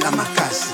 la macas.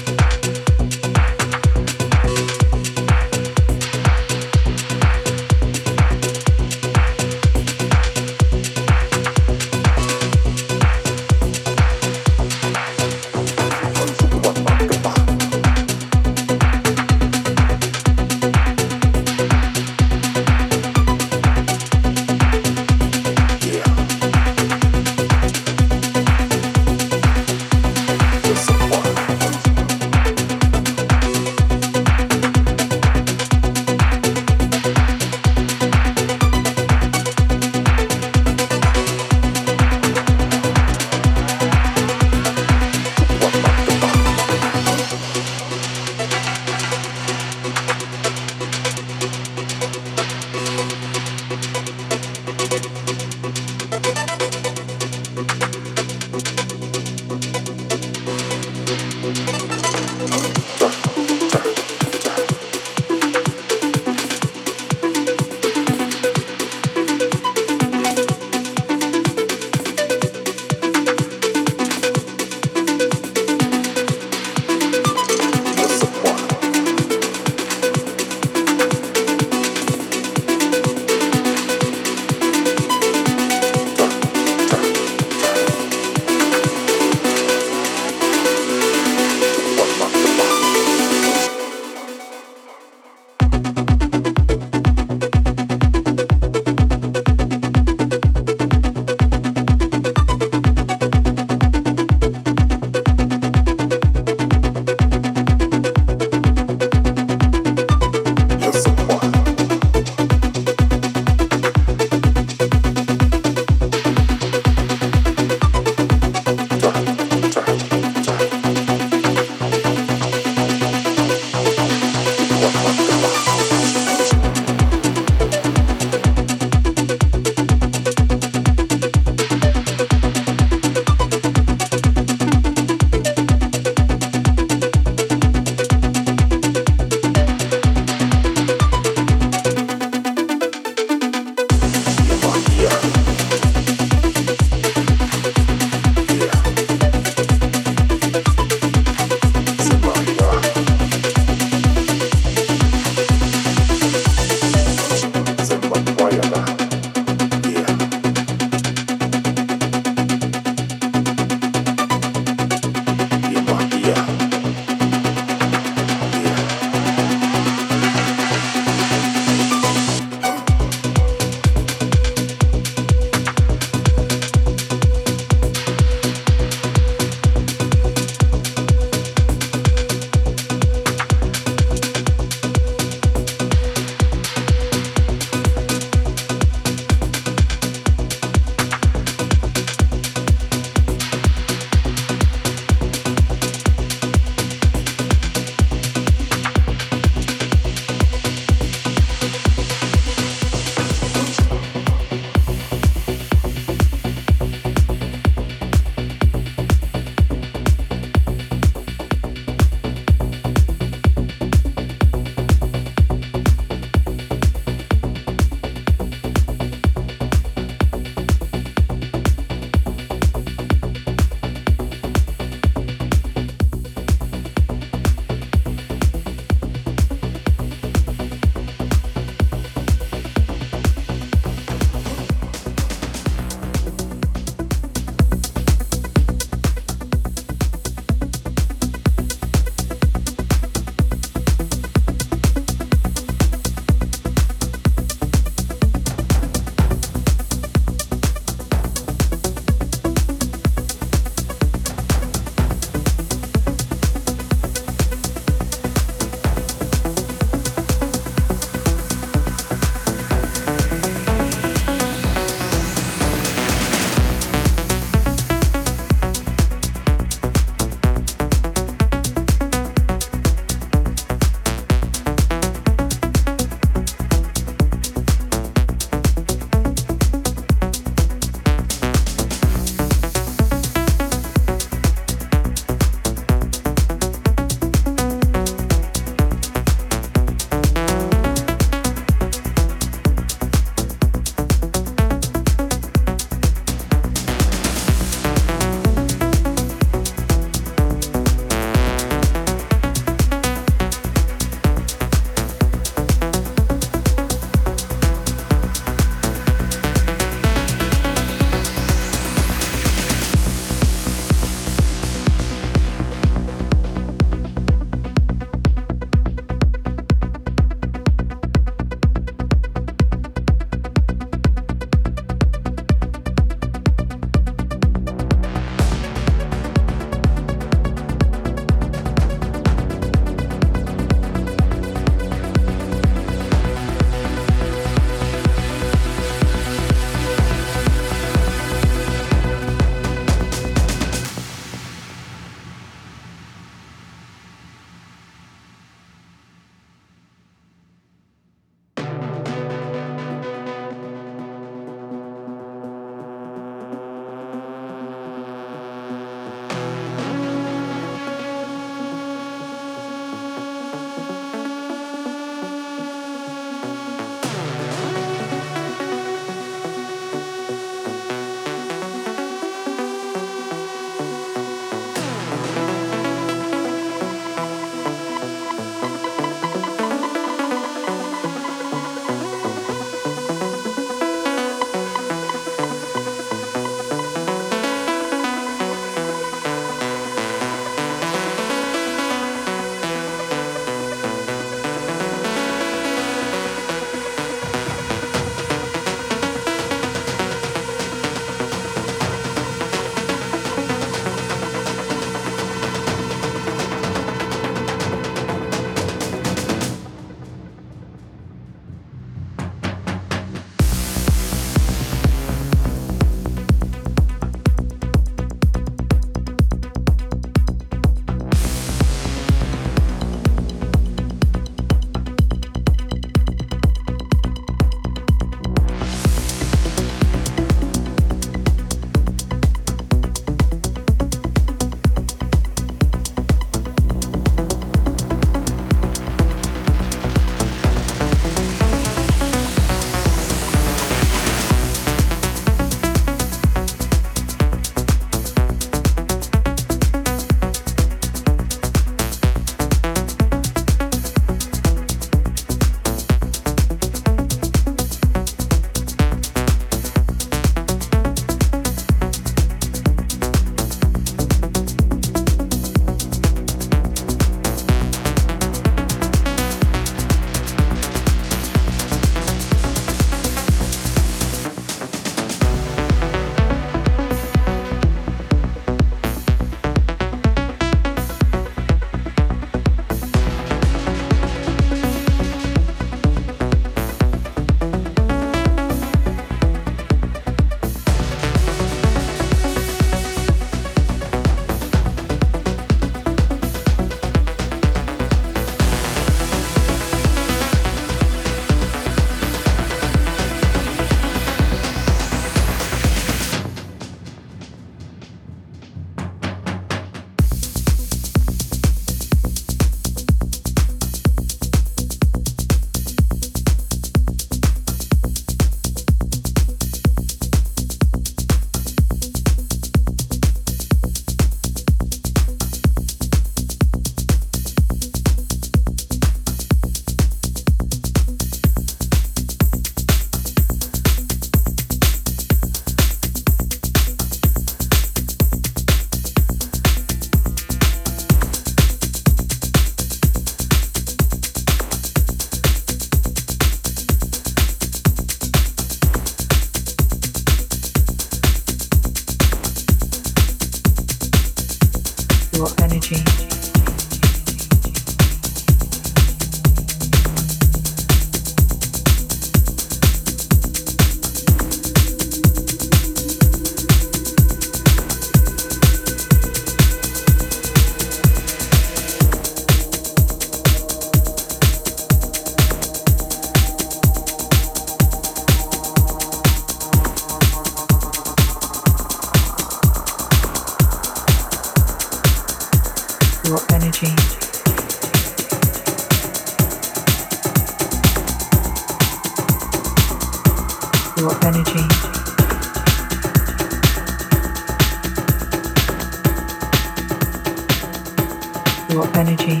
energy.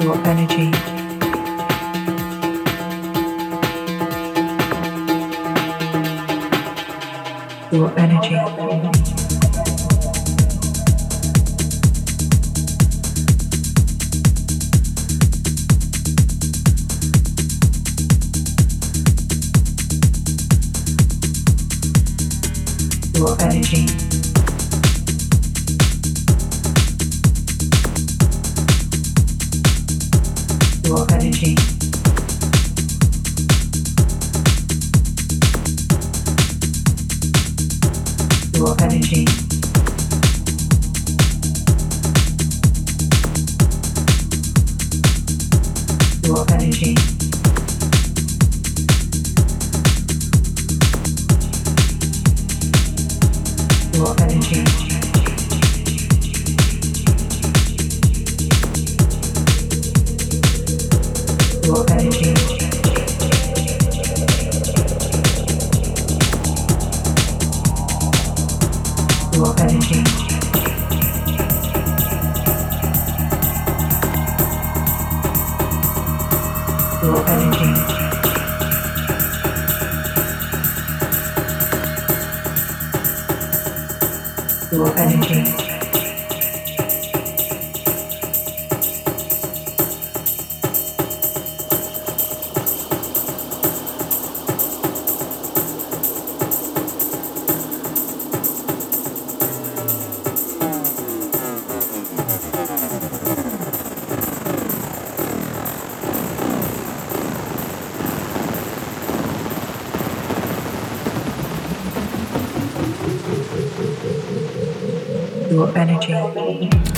Your energy. Your energy. your energy. Georgia.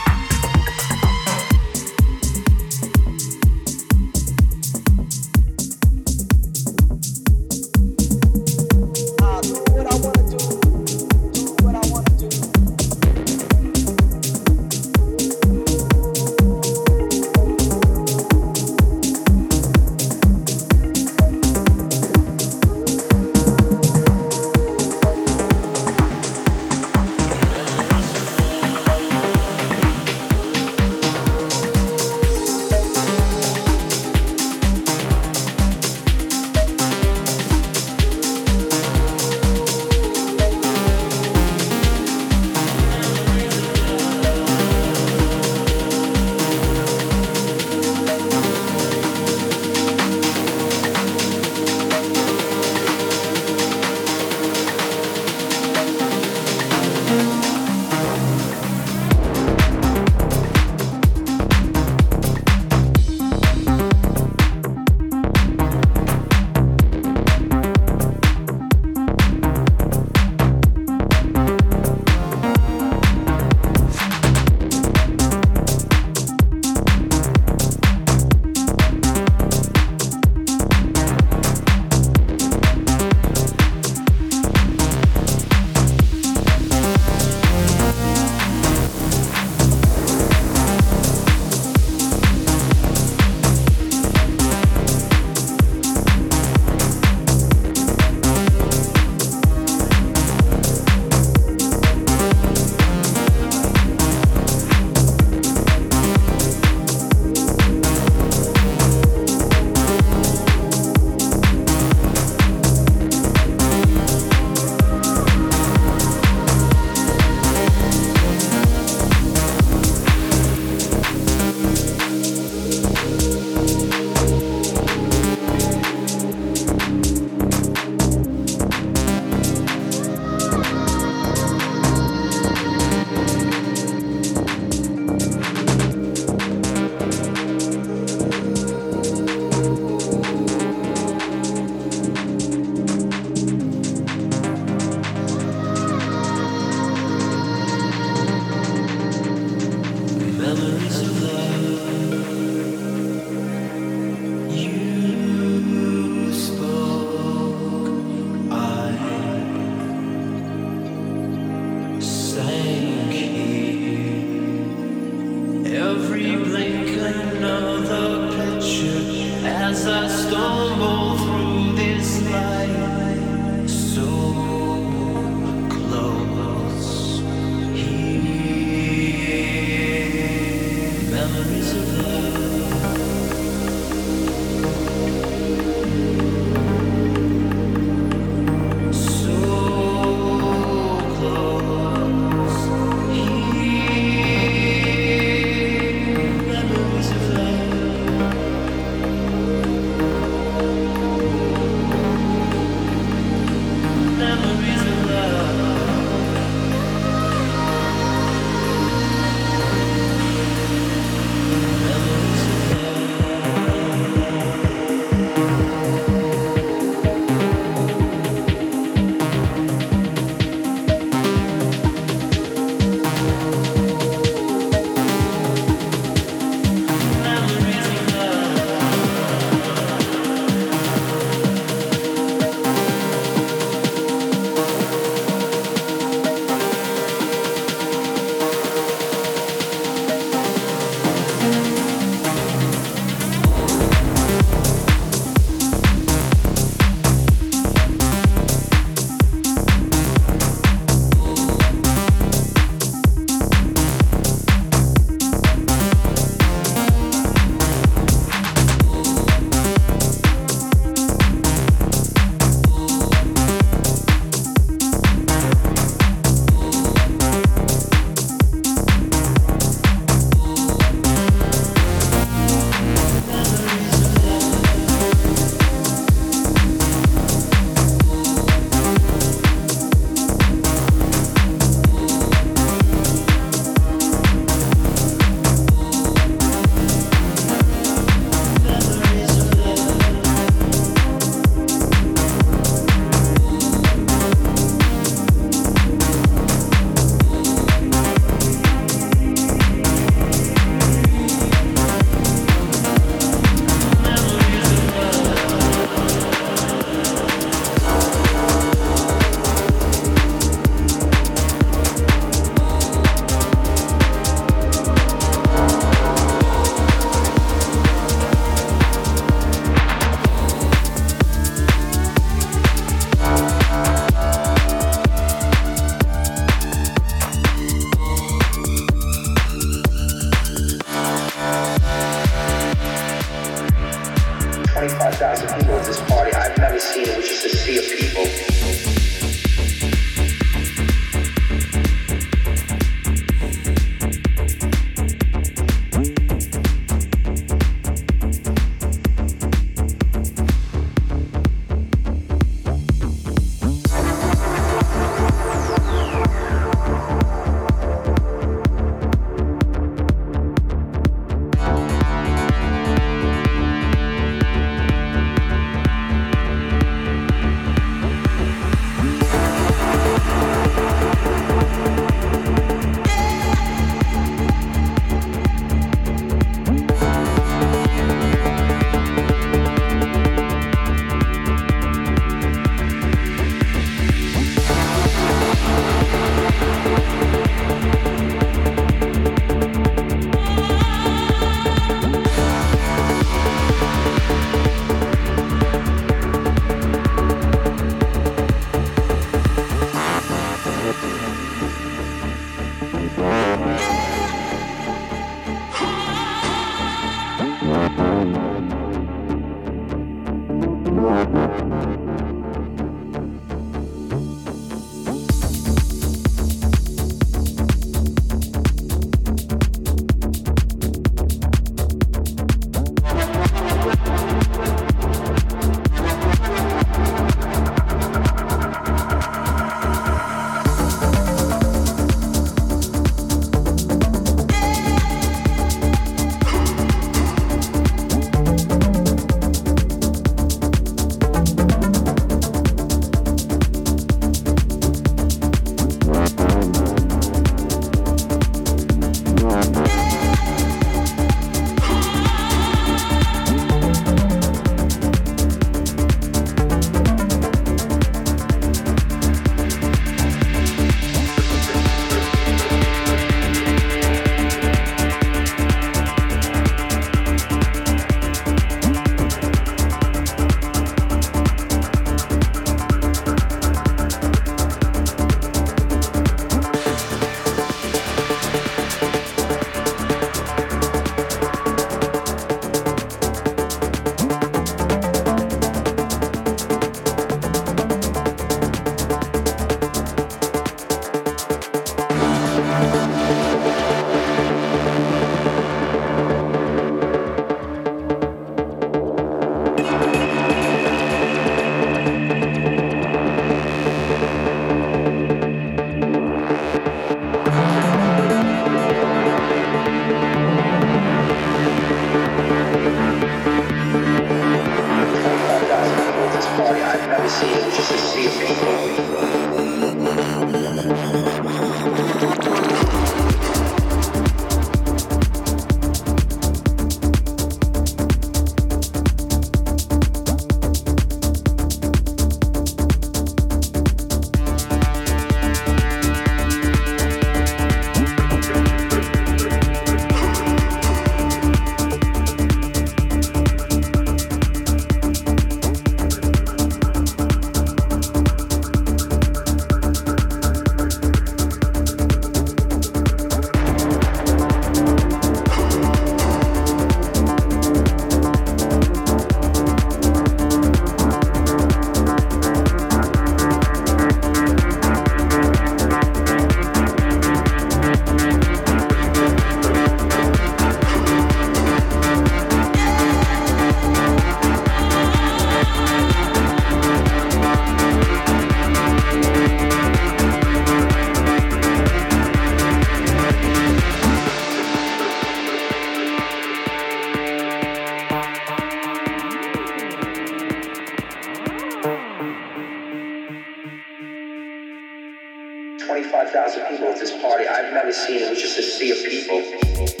25,000 people at this party. I've never seen it was just a sea of people.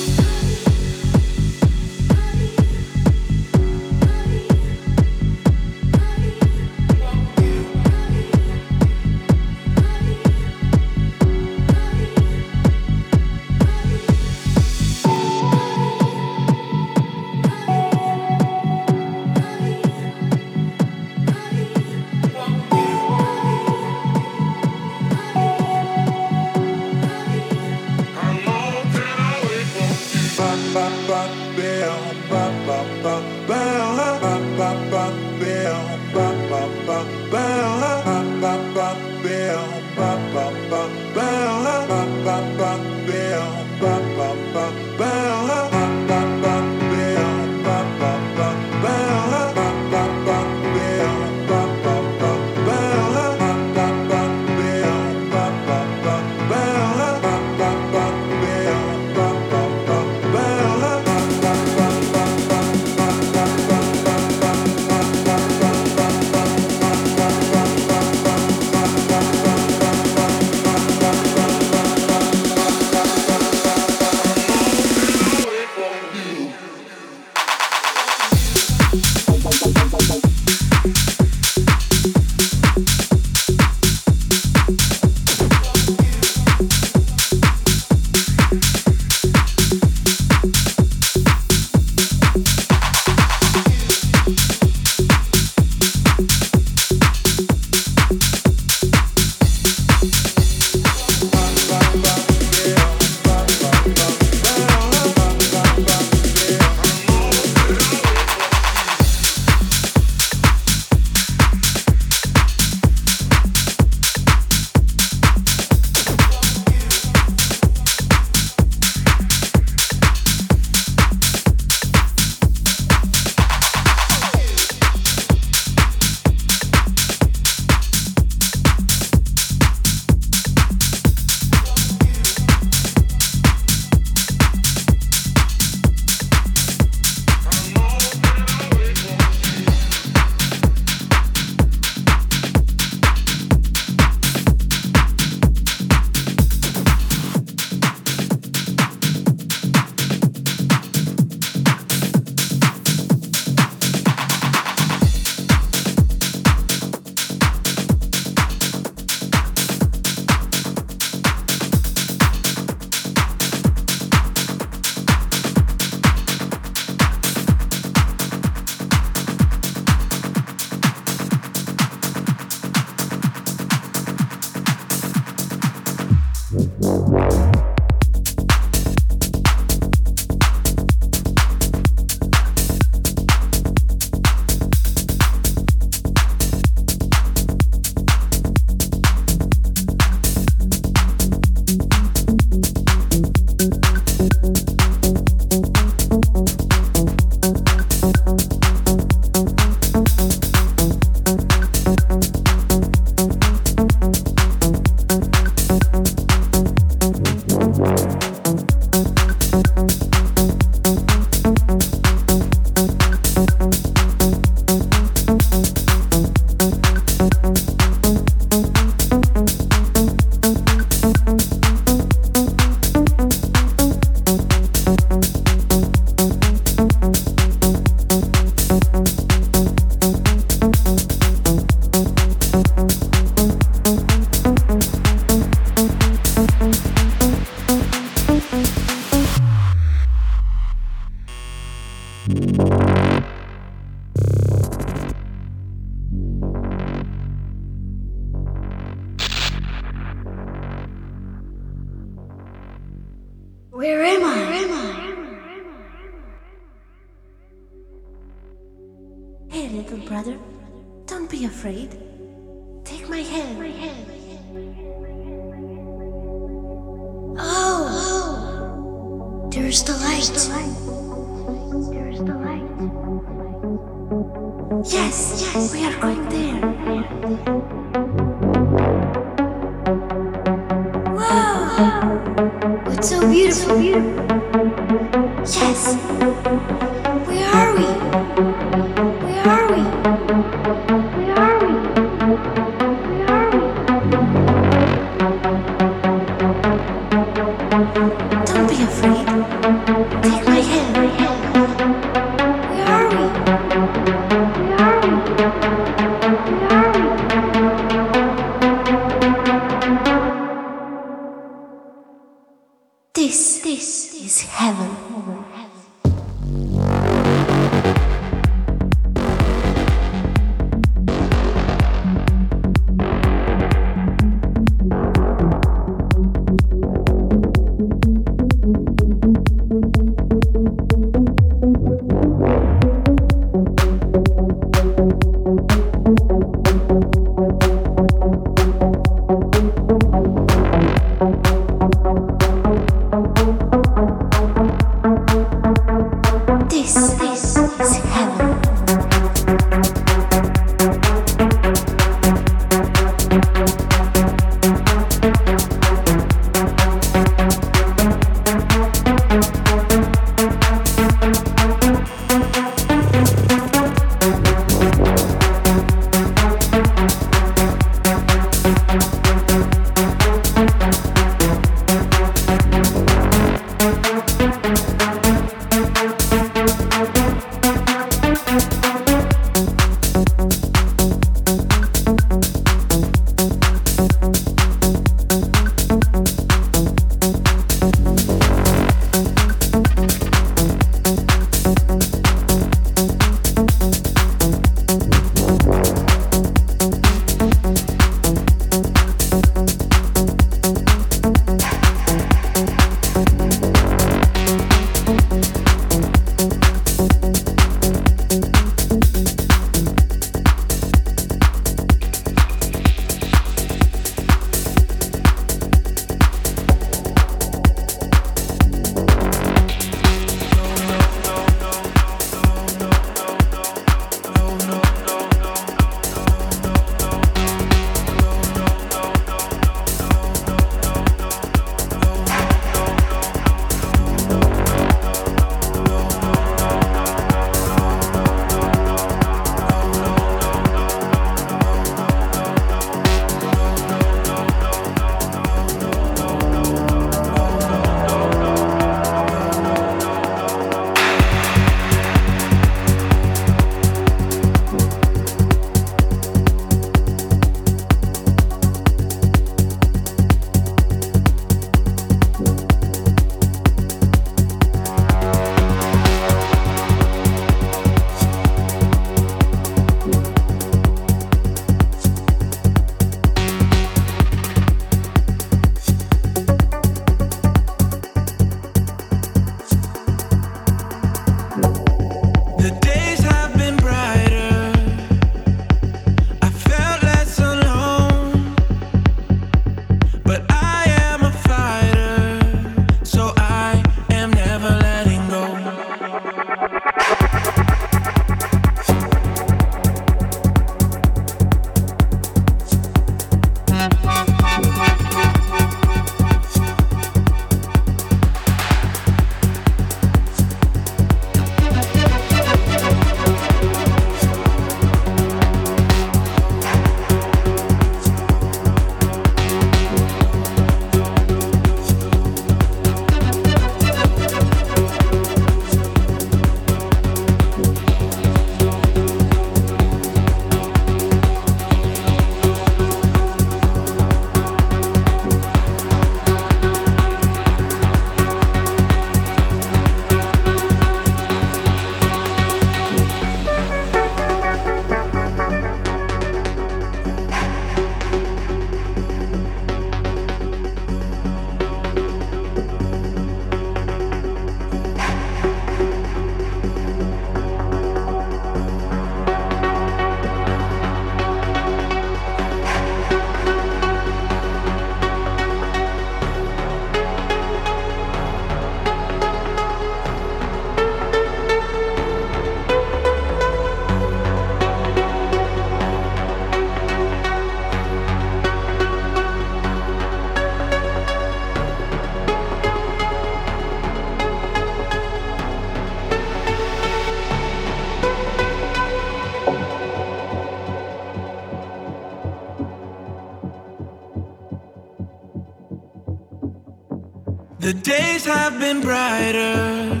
Brighter.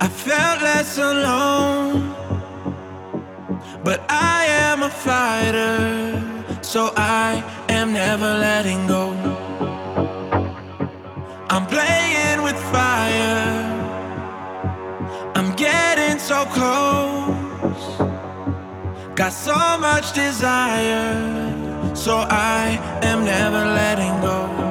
I felt less alone. But I am a fighter, so I am never letting go. I'm playing with fire. I'm getting so close. Got so much desire, so I am never letting go.